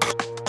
you